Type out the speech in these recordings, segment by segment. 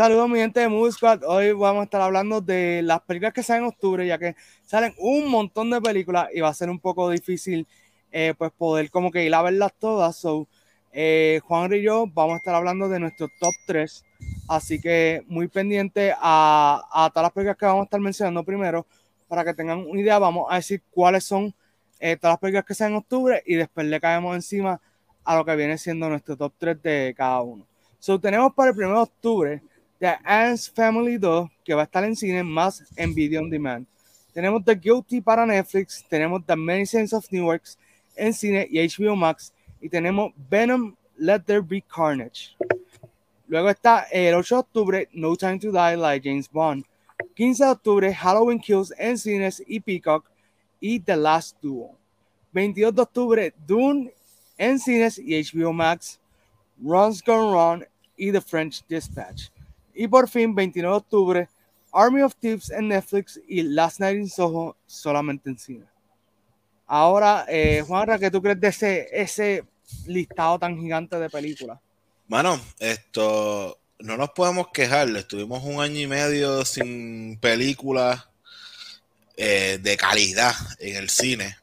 Saludos, mi gente de Squad. Hoy vamos a estar hablando de las películas que salen en octubre, ya que salen un montón de películas y va a ser un poco difícil eh, pues poder como que ir a verlas todas. So, eh, Juan y yo vamos a estar hablando de nuestro top 3. Así que muy pendiente a, a, todas las películas que vamos a estar mencionando primero, para que tengan una idea, vamos a decir cuáles son eh, todas las películas que salen en octubre y después le caemos encima a lo que viene siendo nuestro top 3 de cada uno. So, tenemos para el 1 de octubre The Ants Family 2, que va a estar en cine más en video on demand. Tenemos The Guilty para Netflix, tenemos The Many Saints of Newark en cine y HBO Max, y tenemos Venom Let There Be Carnage. Luego está el 8 de octubre No Time to Die, like James Bond. 15 de octubre Halloween Kills en cines y Peacock y The Last Duel. 22 de octubre Dune en cines y HBO Max. Runs Gone Run y The French Dispatch. Y por fin, 29 de octubre, Army of Thieves en Netflix y Last Night in Soho solamente en cine. Ahora, eh, Juanra, ¿qué tú crees de ese, ese listado tan gigante de películas? Bueno, esto no nos podemos quejar. Estuvimos un año y medio sin películas eh, de calidad en el cine.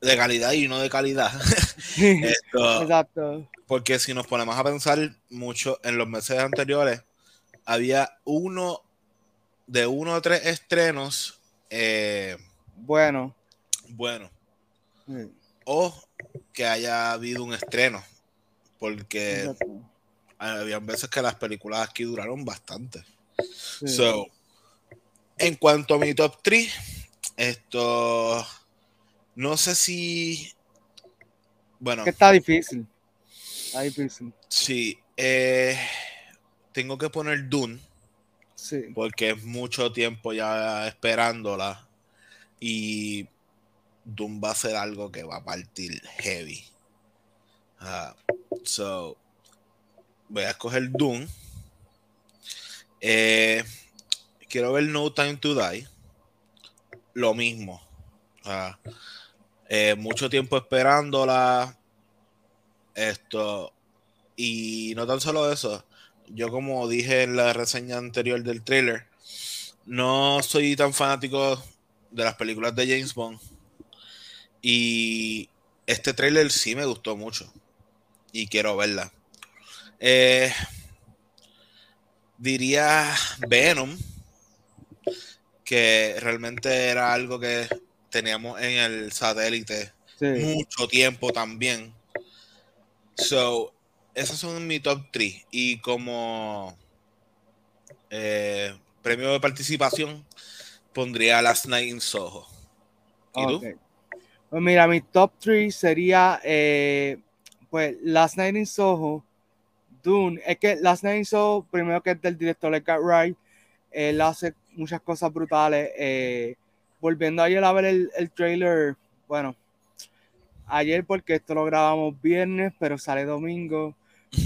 De calidad y no de calidad. Esto, Exacto. Porque si nos ponemos a pensar mucho en los meses anteriores, había uno de uno o tres estrenos. Eh, bueno. Bueno. O que haya habido un estreno. Porque había veces que las películas aquí duraron bastante. So, en cuanto a mi top 3, esto. No sé si. Bueno. está difícil. Sí, eh, tengo que poner Dune. Sí. Porque es mucho tiempo ya esperándola. Y Dune va a ser algo que va a partir heavy. Ah, so, voy a escoger Dune. Eh, quiero ver No Time to Die. Lo mismo. Eh, mucho tiempo esperándola. Esto, y no tan solo eso, yo como dije en la reseña anterior del trailer, no soy tan fanático de las películas de James Bond. Y este trailer sí me gustó mucho. Y quiero verla. Eh, diría Venom. Que realmente era algo que teníamos en el satélite mucho tiempo también. So, esos son mi top 3. Y como eh, premio de participación, pondría Last Night in Soho. ¿Y tú? Pues mira, mi top 3 sería eh, pues Last Night in Soho, Dune. Es que Last Night in Soho, primero que es del director Edgar Wright, él hace muchas cosas brutales. Eh, volviendo ayer a ver el, el trailer, bueno, ayer porque esto lo grabamos viernes, pero sale domingo,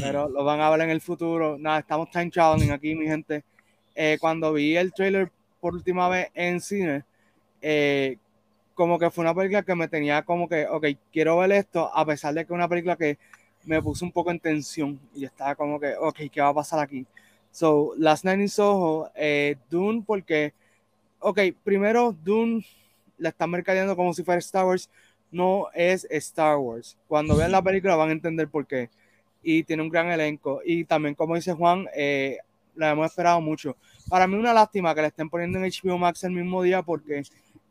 pero lo van a ver en el futuro. Nada, estamos time traveling aquí, mi gente. Eh, cuando vi el trailer por última vez en cine, eh, como que fue una película que me tenía como que, ok, quiero ver esto, a pesar de que una película que me puso un poco en tensión y estaba como que, ok, ¿qué va a pasar aquí? So, Last Night in Soho, eh, Dune, porque, ok, primero Dune la están mercadeando como si fuera Star Wars, no es Star Wars. Cuando vean la película van a entender por qué. Y tiene un gran elenco. Y también, como dice Juan, eh, la hemos esperado mucho. Para mí una lástima que la estén poniendo en HBO Max el mismo día porque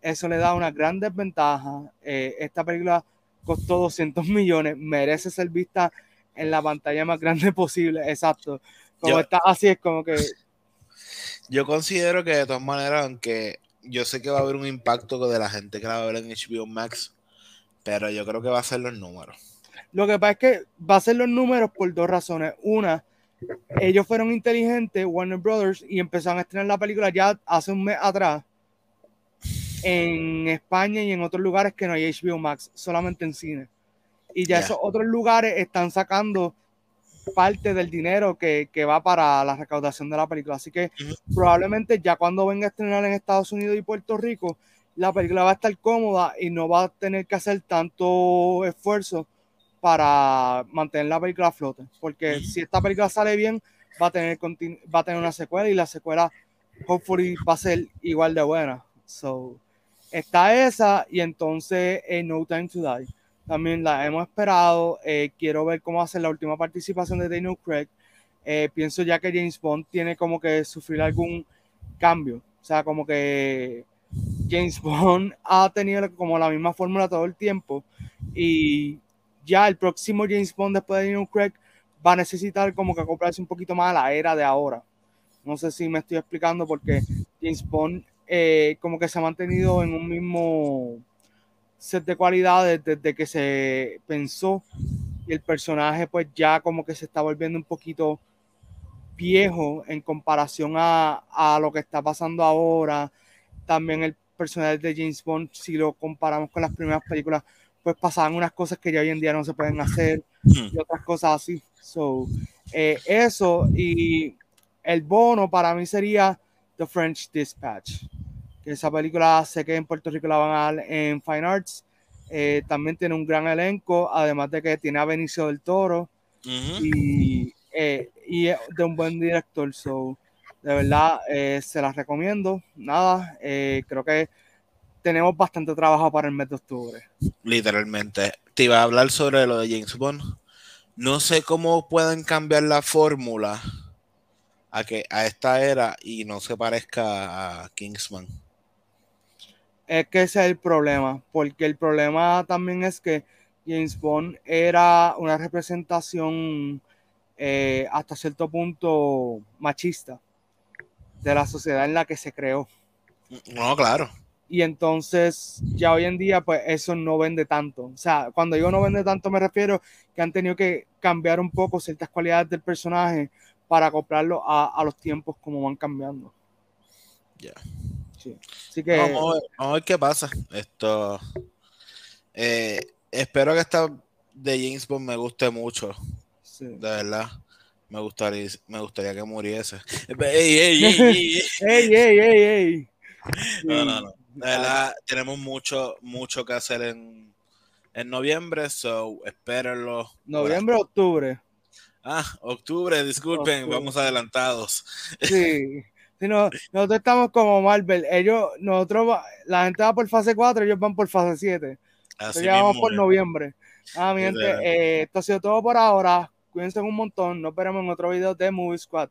eso le da una gran desventaja. Eh, esta película costó 200 millones, merece ser vista en la pantalla más grande posible. Exacto. Como está así, es como que... Yo considero que de todas maneras, aunque yo sé que va a haber un impacto de la gente que la va a ver en HBO Max, pero yo creo que va a ser los números. Lo que pasa es que va a ser los números por dos razones. Una, ellos fueron inteligentes, Warner Brothers, y empezaron a estrenar la película ya hace un mes atrás en España y en otros lugares que no hay HBO Max, solamente en cine. Y ya esos otros lugares están sacando parte del dinero que, que, va para la recaudación de la película. Así que probablemente ya cuando venga a estrenar en Estados Unidos y Puerto Rico, la película va a estar cómoda y no va a tener que hacer tanto esfuerzo para mantener la película a flote. Porque si esta película sale bien, va a tener, va a tener una secuela y la secuela, hopefully, va a ser igual de buena. So, está esa y entonces eh, No Time to Die. También la hemos esperado. Eh, quiero ver cómo ser la última participación de Daniel Craig. Eh, pienso ya que James Bond tiene como que sufrir algún cambio. O sea, como que James Bond ha tenido como la misma fórmula todo el tiempo y ya el próximo James Bond después de Daniel Craig va a necesitar como que acoplarse un poquito más a la era de ahora. No sé si me estoy explicando porque James Bond eh, como que se ha mantenido en un mismo set de cualidades desde que se pensó y el personaje pues ya como que se está volviendo un poquito viejo en comparación a, a lo que está pasando ahora. También el personaje de James Bond, si lo comparamos con las primeras películas, pues pasaban unas cosas que ya hoy en día no se pueden hacer y otras cosas así. So, eh, eso y el bono para mí sería The French Dispatch. Que esa película sé que en Puerto Rico la van a dar en Fine Arts. Eh, también tiene un gran elenco, además de que tiene a Benicio del Toro y, eh, y, de un buen director. So, de verdad, se las recomiendo. Nada, creo que tenemos bastante trabajo para el mes de octubre. Literalmente. Te iba a hablar sobre lo de James Bond. No sé cómo pueden cambiar la fórmula a que a esta era y no se parezca a Kingsman. Es que ese es el problema, porque el problema también es que James Bond era una representación eh, hasta cierto punto machista de la sociedad en la que se creó. No, claro y entonces ya hoy en día pues eso no vende tanto. O sea, cuando digo no vende tanto me refiero que han tenido que cambiar un poco ciertas cualidades del personaje para acoplarlo a, los tiempos como van cambiando. Ya. Así que... Vamos a, ver, qué pasa. Esto... Eh, espero que esta de James Bond me guste mucho. De verdad. Me gustaría, me gustaría que muriese. ¡Ey, ey, ey! ¡Ey, ey, ey! ey, ey. No, no, no tenemos mucho, mucho que hacer en, en noviembre, so espérenlo. Noviembre, octubre. Ah, octubre, disculpen, vamos adelantados. Sí. nosotros estamos como Marvel. Ellos, nosotros, la gente va por fase 4, ellos van por fase 7. Así ya vamos por noviembre. Ah, mi gente, eh, esto ha sido todo por ahora. Cuídense un montón. Nos veremos en otro video de Movie Squad.